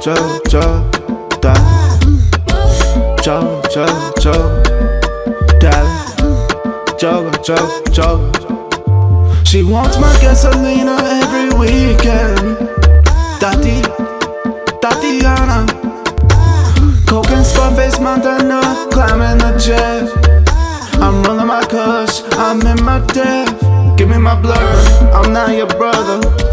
Joe, Joe, da. Joe, Joe, Joe, da. Joe, Joe, Joe. She wants my gasolina every weekend. Tati, Tatiana. Coke and Scarface Montana, climbing the jet. I'm rolling my kush, I'm in my death Give me my blur, I'm not your brother.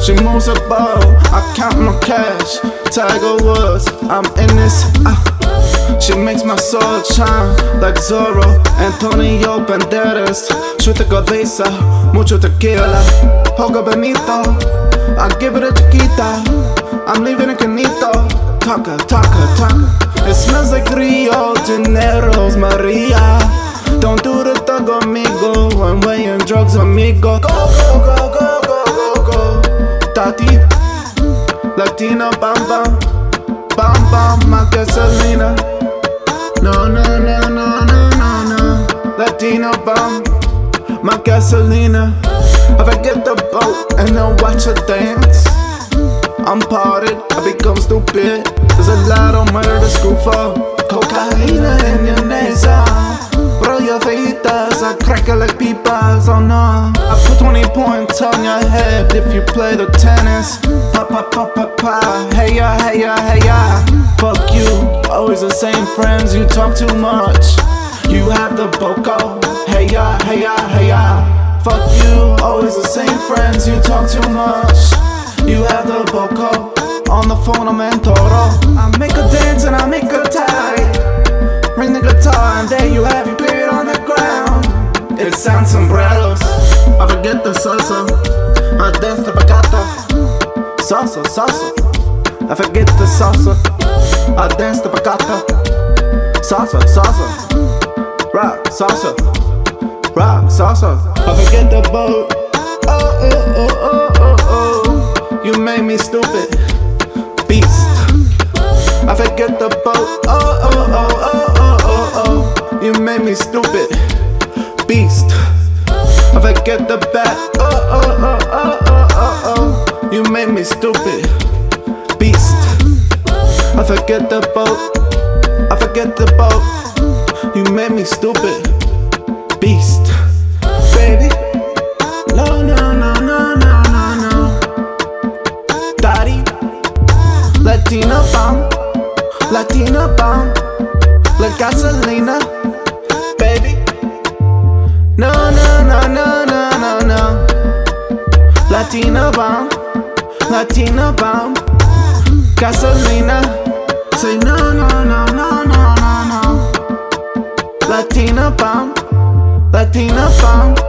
She moves a ball, I count my cash. Tiger Woods, I'm in this. Uh. She makes my soul shine like Zorro, Antonio Banderas. The cabeza, mucho tequila. Poco Benito, I give it a chiquita. I'm leaving a canito. Taca, taca, taca. It smells like Rio de Janeiro's Maria. Don't do the thug amigo when weighing drugs, amigo. Go, go, go, go, go, go, go. Tati, Latina, bam, bam, bam, bam, my gasolina. No, no, no, no, no, no, no. Latina, bam, my gasolina. If I get the boat and I watch her dance, I'm parted, I become stupid. There's a lot of murder to school for. Cocaína in your neza. Bro, your fajitas, I crack it like pipas, oh no. I 20 points on your head if you play the tennis. Pa pa pa pa pa, hey ya, hey ya, hey ya. Fuck you, always the same friends, you talk too much. You have the boko, hey ya, hey ya, hey ya. Fuck you, always the same friends, you talk too much. You have the boko, on the phone I'm in Toro. I make a dance and I make a tie. Ring the guitar and there you have your it on the ground. It sounds sombreros. Salsa. I forget the salsa. I dance the bachata. Salsa, salsa. Rock, salsa. Rock, salsa. I forget the boat. Oh, oh, oh, oh, oh, oh. You made me stupid. Beast. I forget the boat. Oh, oh, oh, oh, oh, oh, oh. You made me stupid. Beast. I forget the bat. Oh, oh, oh, oh, oh. You made me stupid. Beast. I forget the boat. I forget the boat. You made me stupid. Beast. Baby. No, no, no, no, no, no, no. Daddy. Latina bomb. Latina bomb. La gasolina. Baby. No, no, no, no, no, no, no. Latina bomb. Latina bomb. Gasolina. Say no, no, no, no, no, no, no. Latina bomb. Latina bomb.